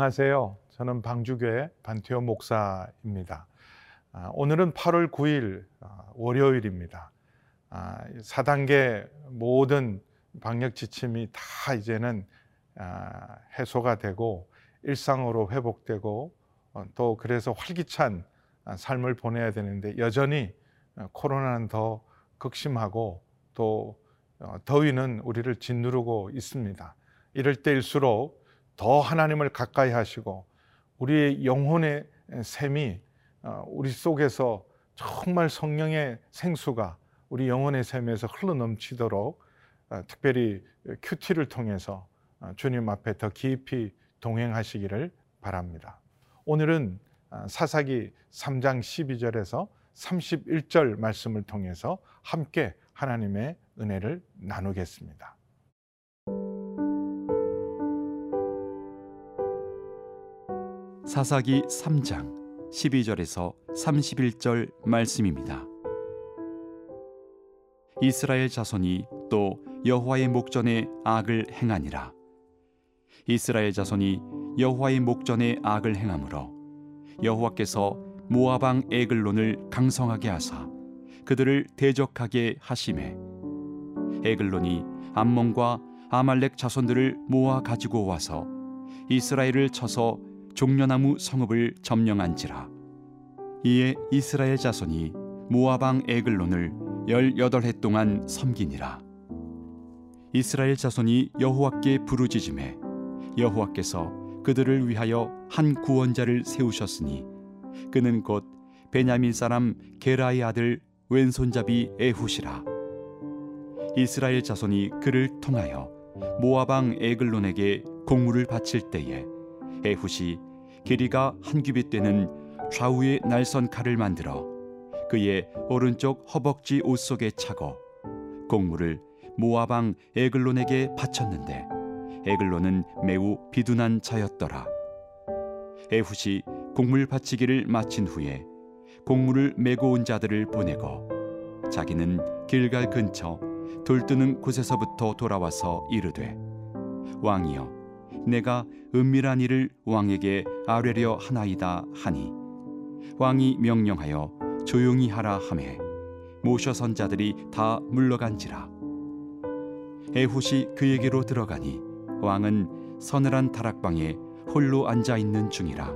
안녕하세요. 저는 방주교회 반태호 목사입니다. 아, 오늘은 8월 9일 아, 월요일입니다. 4단계 아, 모든 방역 지침이 다 이제는 해소가 되고 일상으로 회복되고 어, 또 그래서 활기찬 삶을 보내야 되는데 여전히 어, 코로나는 더 극심하고 또 어, 더위는 우리를 짓누르고 있습니다. 이럴 때일수록 더 하나님을 가까이 하시고 우리의 영혼의 샘이 어, 우리 속에서 정말 성령의 생수가 우리 영혼의 샘에서 흘러 넘치도록 어, 특별히 큐티를 통해서 주님 앞에 더 깊이 동행하시기를 바랍니다. 오늘은 사사기 3장 12절에서 31절 말씀을 통해서 함께 하나님의 은혜를 나누겠습니다. 사사기 3장 12절에서 31절 말씀입니다. 이스라엘 자손이 또 여호와의 목전에 악을 행하니라. 이스라엘 자손이 여호와의 목전에 악을 행함으로 여호와께서 모아방 에글론을 강성하게 하사 그들을 대적하게 하심에 에글론이 암몬과 아말렉 자손들을 모아 가지고 와서 이스라엘을 쳐서 종려나무 성읍을 점령한지라. 이에 이스라엘 자손이 모아방 에글론을 열여덟 해 동안 섬기니라. 이스라엘 자손이 여호와께 부르짖음에 여호와께서 그들을 위하여 한 구원자를 세우셨으니 그는 곧 베냐민 사람 게라의 아들 왼손잡이 에훗이라. 이스라엘 자손이 그를 통하여 모아방 에글론에게 공물을 바칠 때에 에훗이 길이가 한 규빗 되는 좌우의 날선 칼을 만들어 그의 오른쪽 허벅지 옷 속에 차고 공물을 모아방 에글론에게 바쳤는데 에글론은 매우 비둔한 자였더라. 에훗이 공물 바치기를 마친 후에 공물을 메고 온 자들을 보내고 자기는 길갈 근처 돌뜨는 곳에서부터 돌아와서 이르되 왕이여 내가 은밀한 일을 왕에게 아뢰려 하나이다 하니 왕이 명령하여 조용히 하라 하매 모셔 선 자들이 다 물러간지라. 에훗이 그에게로 들어가니 왕은 서늘한 다락방에 홀로 앉아 있는 중이라.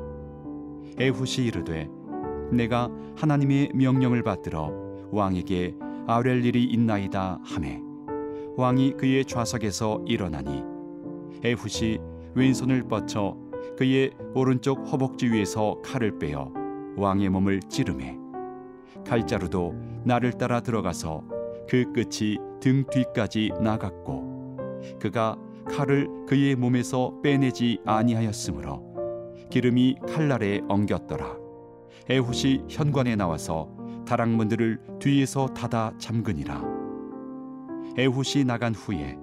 에훗이 이르되 내가 하나님의 명령을 받들어 왕에게 아랠 일이 있나이다 하매 왕이 그의 좌석에서 일어나니 에훗이 왼손을 뻗쳐 그의 오른쪽 허벅지 위에서 칼을 빼어 왕의 몸을 찌르매 칼자루도 나를 따라 들어가서 그 끝이 등 뒤까지 나갔고 그가 칼을 그의 몸에서 빼내지 아니하였으므로 기름이 칼날에 엉겼더라. 에훗이 현관에 나와서 다락문들을 뒤에서 닫아 잠그니라. 에훗이 나간 후에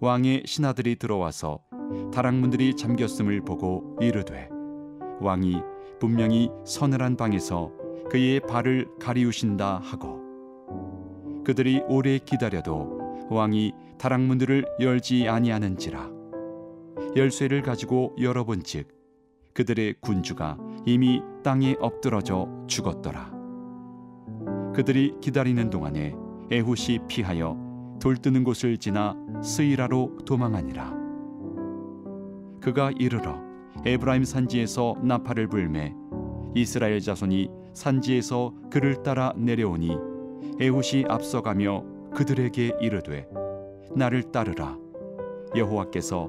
왕의 신하들이 들어와서 다락문들이 잠겼음을 보고 이르되 왕이 분명히 서늘한 방에서 그의 발을 가리우신다 하고 그들이 오래 기다려도 왕이 다락문들을 열지 아니하는지라. 열쇠를 가지고 열어본즉 그들의 군주가 이미 땅에 엎드러져 죽었더라. 그들이 기다리는 동안에 에훗이 피하여 돌 뜨는 곳을 지나 스이라로 도망하니라 그가 이르러 에브라임 산지에서 나팔을 불매 이스라엘 자손이 산지에서 그를 따라 내려오니 에훗이 앞서가며 그들에게 이르되 나를 따르라. 여호와께서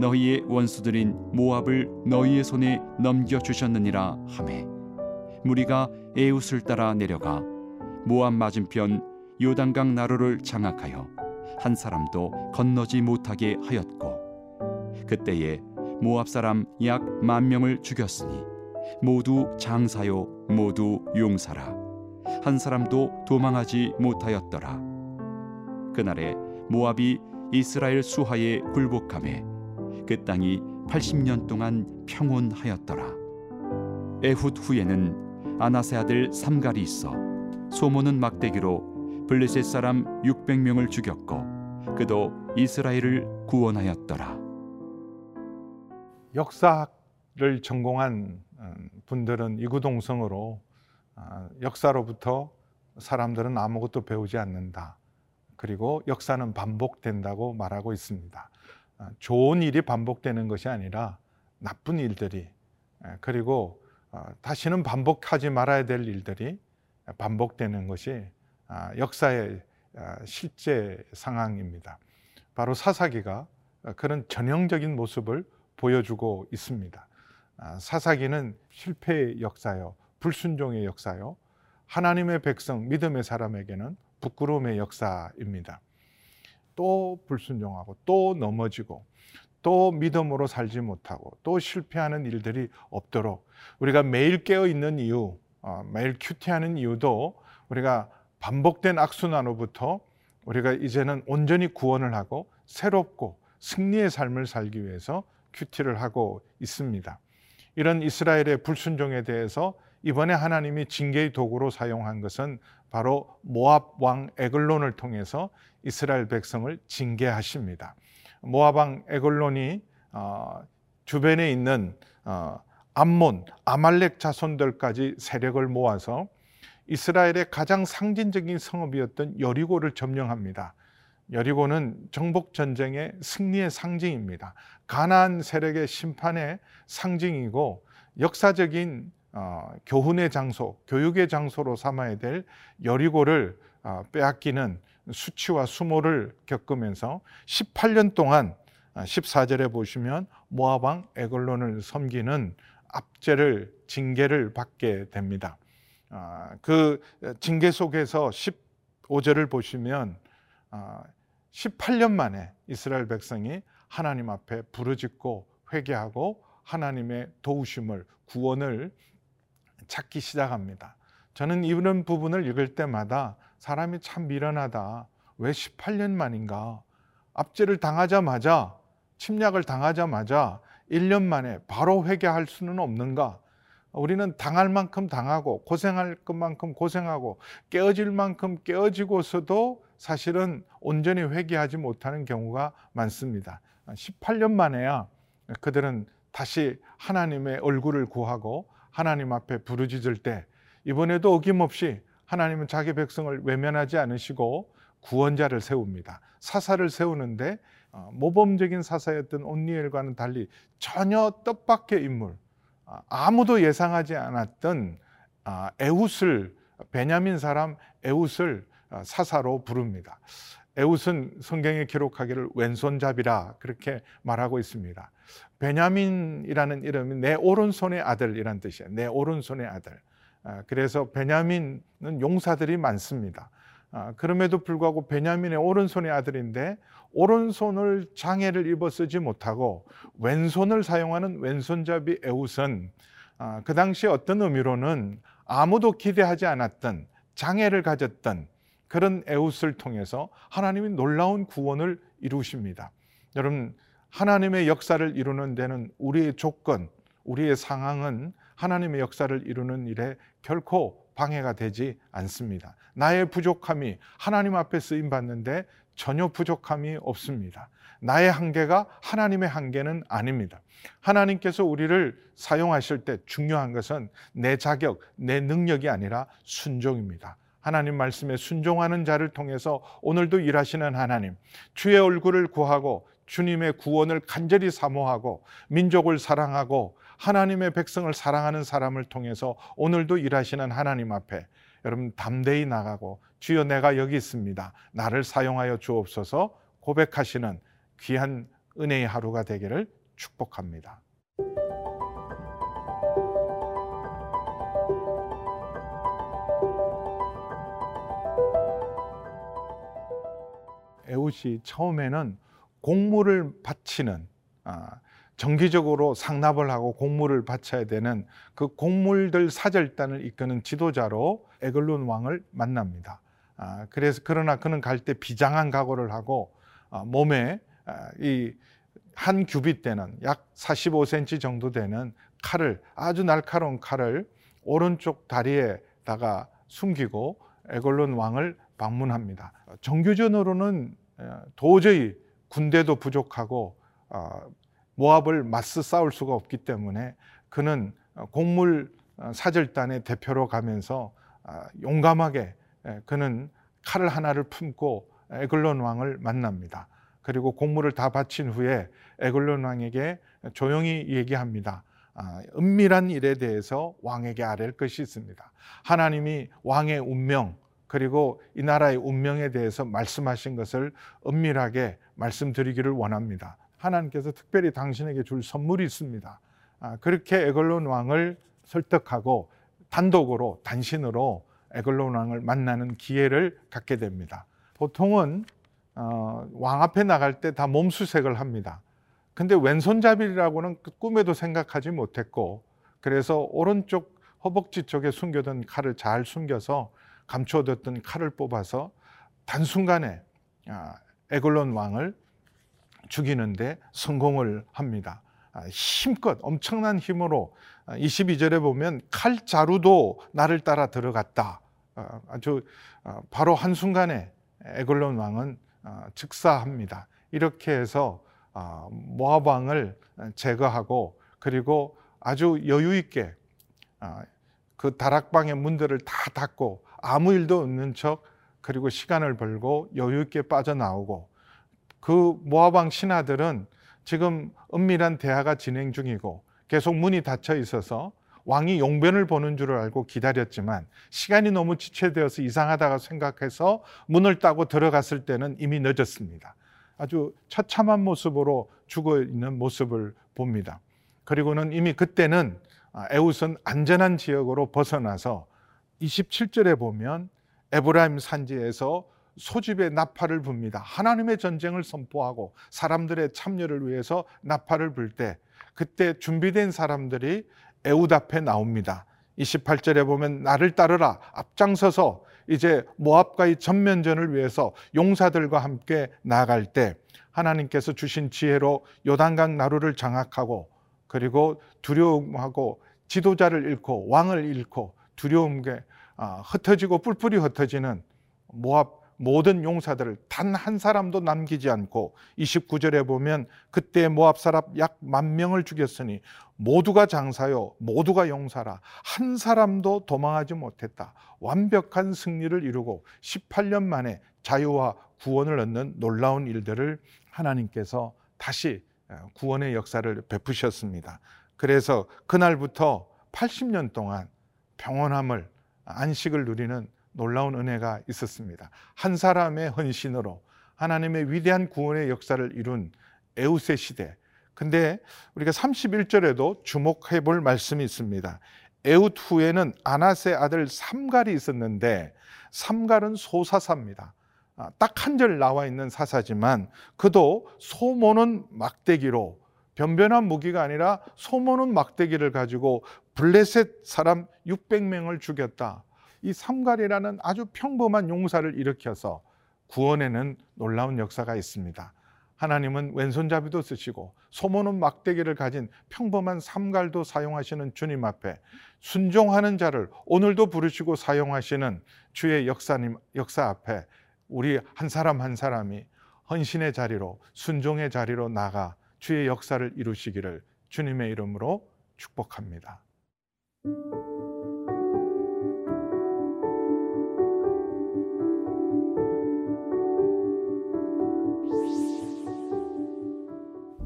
너희의 원수들인 모압을 너희의 손에 넘겨 주셨느니라 하매. 무리가 에훗을 따라 내려가 모압 맞은편 요단강 나루를 장악하여 한 사람도 건너지 못하게 하였고 그때에 모압 사람 약 만 명을 죽였으니 모두 장사요 모두 용사라. 한 사람도 도망하지 못하였더라. 그날에 모압이 이스라엘 수하에 굴복함에 그 땅이 80년 동안 평온하였더라. 에훗 후에는 아나세 아들 삼갈이 있어 소모는 막대기로 블레셋 사람 600명을 죽였고 그도 이스라엘을 구원하였더라 역사를 전공한 음, 분들은 이구동성으로 아, 역사로부터 사람들은 아무것도 배우지 않는다. 그리고 역사는 반복된다고 말하고 있습니다. 아, 좋은 일이 반복되는 것이 아니라 나쁜 일들이 그리고 어, 다시는 반복하지 말아야 될 일들이 반복되는 것이 아, 역사의 실제 상황입니다. 바로 사사기가 그런 전형적인 모습을 보여주고 있습니다. 사사기는 실패의 역사요, 불순종의 역사요, 하나님의 백성, 믿음의 사람에게는 부끄러움의 역사입니다. 또 불순종하고 또 넘어지고 또 믿음으로 살지 못하고 또 실패하는 일들이 없도록 우리가 매일 깨어 있는 이유, 어, 매일 큐티하는 이유도 우리가 반복된 악순환으로부터 우리가 이제는 온전히 구원을 하고 새롭고 승리의 삶을 살기 위해서 큐티를 하고 있습니다. 이런 이스라엘의 불순종에 대해서 이번에 하나님이 징계의 도구로 사용한 것은 바로 모압 왕 에글론을 통해서 이스라엘 백성을 징계하십니다. 모압 왕 에글론이 어, 주변에 있는 어, 암몬, 아말렉 자손들까지 세력을 모아서 이스라엘의 가장 상징적인 성읍이었던 여리고를 점령합니다. 여리고는 정복 전쟁의 승리의 상징입니다. 가나안 세력의 심판의 상징이고 역사적인 어, 교훈의 장소, 교육의 장소로 삼아야 될 여리고를 어, 빼앗기는 수치와 수모를 겪으면서 18년 동안 14절에 어, 보시면 모아방 에글론을 섬기는 압제를 징계를 받게 됩니다. 아, 그 징계 속에서 15절을 보시면 18년 아, 만에 이스라엘 백성이 하나님 앞에 부르짖고 회개하고 하나님의 도우심을 구원을 찾기 시작합니다. 저는 이런 부분을 읽을 때마다 사람이 참 미련하다. 왜 18년 만인가? 압제를 당하자마자 침략을 당하자마자 1년 만에 바로 회개할 수는 없는가? 우리는 당할 만큼 당하고 고생할 것만큼 고생하고 깨어질 만큼 깨어지고서도 사실은 온전히 회개하지 못하는 경우가 많습니다. 18년 만에야 그들은 다시 하나님의 얼굴을 구하고 하나님 앞에 부르짖을 때 이번에도 어김없이 하나님은 자기 백성을 외면하지 않으시고 구원자를 세웁니다. 사사를 세우는데 어, 모범적인 사사였던 온니엘과는 달리 전혀 뜻밖의 인물, 아, 아무도 예상하지 않았던 아, 에웃을 베냐민 사람 에웃을 아, 사사로 부릅니다. 에웃은 성경에 기록하기를 왼손잡이라 그렇게 말하고 있습니다. 베냐민이라는 이름이 내 오른손의 아들이란 뜻이에요. 내 오른손의 아들. 그래서 베냐민은 용사들이 많습니다. 그럼에도 불구하고 베냐민의 오른손의 아들인데 오른손을 장애를 입어 쓰지 못하고 왼손을 사용하는 왼손잡이 에웃은 아, 그 당시 어떤 의미로는 아무도 기대하지 않았던 장애를 가졌던 그런 에웃을 통해서 하나님이 놀라운 구원을 이루십니다. 여러분 하나님의 역사를 이루는 데는 우리의 조건, 우리의 상황은 하나님의 역사를 이루는 일에 결코 방해가 되지 않습니다. 나의 부족함이 하나님 앞에 쓰임 받는데 전혀 부족함이 없습니다. 나의 한계가 하나님의 한계는 아닙니다. 하나님께서 우리를 사용하실 때 중요한 것은 내 자격, 내 능력이 아니라 순종입니다. 하나님 말씀에 순종하는 자를 통해서 오늘도 일하시는 하나님, 주의 얼굴을 구하고 주님의 구원을 간절히 사모하고 민족을 사랑하고 하나님의 백성을 사랑하는 사람을 통해서 오늘도 일하시는 하나님 앞에 여러분 담대히 나가고 주여 내가 여기 있습니다. 나를 사용하여 주옵소서 고백하시는 귀한 은혜의 하루가 되기를 축복합니다. 에웃이 처음에는 공물을 바치는 아, 정기적으로 상납을 하고 공물을 바쳐야 되는 그 공물들 사절단을 이끄는 지도자로 에글론 왕을 만납니다. 아, 그래서 그러나 그는 갈 때 비장한 각오를 하고 아, 몸에 아, 이한 규빗 되는 약 45cm 정도 되는 칼을 아주 날카로운 칼을 오른쪽 다리에다가 숨기고 에글론 왕을 방문합니다. 정규전으로는 도저히 군대도 부족하고 모압을 맞서 싸울 수가 없기 때문에 그는 곡물 사절단의 대표로 가면서 아, 용감하게 그는 칼을 하나를 품고 에글론 왕을 만납니다. 그리고 곡물을 다 바친 후에 에글론 왕에게 조용히 얘기합니다. 아, 은밀한 일에 대해서 왕에게 아랠 것이 있습니다. 하나님이 왕의 운명 그리고 이 나라의 운명에 대해서 말씀하신 것을 은밀하게 말씀드리기를 원합니다. 하나님께서 특별히 당신에게 줄 선물이 있습니다. 아, 그렇게 에글론 왕을 설득하고 단독으로 단신으로 에글론 왕을 만나는 기회를 갖게 됩니다. 보통은 어, 왕 앞에 나갈 때 다 몸수색을 합니다. 근데 왼손잡이라고는 그 꿈에도 생각하지 못했고 그래서 오른쪽 허벅지 쪽에 숨겨둔 칼을 잘 숨겨서 감춰뒀던 칼을 뽑아서 단순간에 아, 에글론 왕을 죽이는데 성공을 합니다. 아, 힘껏 엄청난 힘으로 22절에 아, 보면 칼 자루도 나를 따라 들어갔다. 아주 바로 한 순간에 에글론 왕은 즉사합니다. 이렇게 해서 아, 모압 왕을 제거하고 그리고 아주 여유 있게 아, 그 다락방의 문들을 다 닫고 아무 일도 없는 척 그리고 시간을 벌고 여유 있게 빠져나오고 그왕 신하들은 지금 은밀한 대화가 진행 중이고 계속 문이 닫혀 있어서 왕이 용변을 보는 줄 알고 기다렸지만 시간이 너무 지체되어서 이상하다고 생각해서 문을 따고 들어갔을 때는 이미 늦었습니다. 아주 처참한 모습으로 죽어 있는 모습을 봅니다. 그리고는 이미 그때는 아, 에웃은 안전한 지역으로 벗어나서 27절에 보면 에브라임 산지에서 소집의 나팔을 붑니다. 하나님의 전쟁을 선포하고 사람들의 참여를 위해서 나팔을 불 때 그때 준비된 사람들이 에웃 앞에 나옵니다. 28절에 보면 나를 따르라 앞장서서 이제 모압과의 전면전을 위해서 용사들과 함께 나아갈 때 하나님께서 주신 지혜로 요단강 나루를 장악하고 그리고 두려움하고 지도자를 잃고 왕을 잃고 두려움에 아, 흩어지고 뿔뿔이 흩어지는 모압 모든 용사들을 단 한 사람도 남기지 않고 29절에 보면 그때 모압 사람 약 만 명을 죽였으니 모두가 장사요 모두가 용사라 한 사람도 도망하지 못했다. 완벽한 승리를 이루고 18년 만에 자유와 구원을 얻는 놀라운 일들을 하나님께서 다시 구원의 역사를 베푸셨습니다. 그래서 그날부터 80년 동안 평온함을 안식을 누리는 놀라운 은혜가 있었습니다. 한 사람의 헌신으로 하나님의 위대한 구원의 역사를 이룬 에우세 시대. 근데 우리가 31절에도 주목해 볼 말씀이 있습니다. 에웃 후에는 아나세 아들 삼갈이 있었는데 삼갈은 소사사입니다. 아, 딱한 절 나와 있는 사사지만 그도 소모는 막대기로 변변한 무기가 아니라 소모는 막대기를 가지고 블레셋 사람 600명을 죽였다. 이 삼갈이라는 아주 평범한 용사를 일으켜서 구원에는 놀라운 역사가 있습니다. 하나님은 왼손잡이도 쓰시고 소모는 막대기를 가진 평범한 삼갈도 사용하시는 주님 앞에 순종하는 자를 오늘도 부르시고 사용하시는 주의 역사님 역사 앞에 우리 한 사람 한 사람이 헌신의 자리로 순종의 자리로 나가 주의 역사를 이루시기를 주님의 이름으로 축복합니다.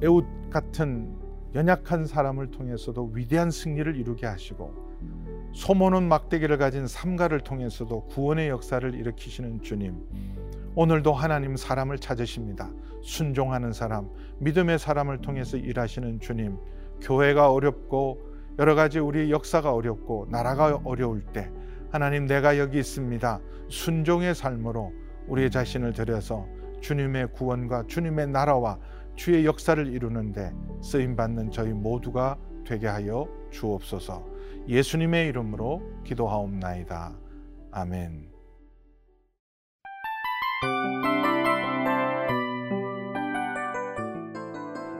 에웃 같은 연약한 사람을 통해서도 위대한 승리를 이루게 하시고 소모는 막대기를 가진 삼가를 통해서도 구원의 역사를 일으키시는 주님 오늘도 하나님 사람을 찾으십니다 순종하는 사람 믿음의 사람을 통해서 일하시는 주님 교회가 어렵고 여러 가지 우리 역사가 어렵고 나라가 어려울 때 하나님 내가 여기 있습니다 순종의 삶으로 우리의 자신을 들여서 주님의 구원과 주님의 나라와 주의 역사를 이루는데 쓰임 받는 저희 모두가 되게 하여 주옵소서. 예수님의 이름으로 기도하옵나이다. 아멘.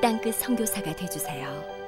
땅끝 선교사가 되주세요.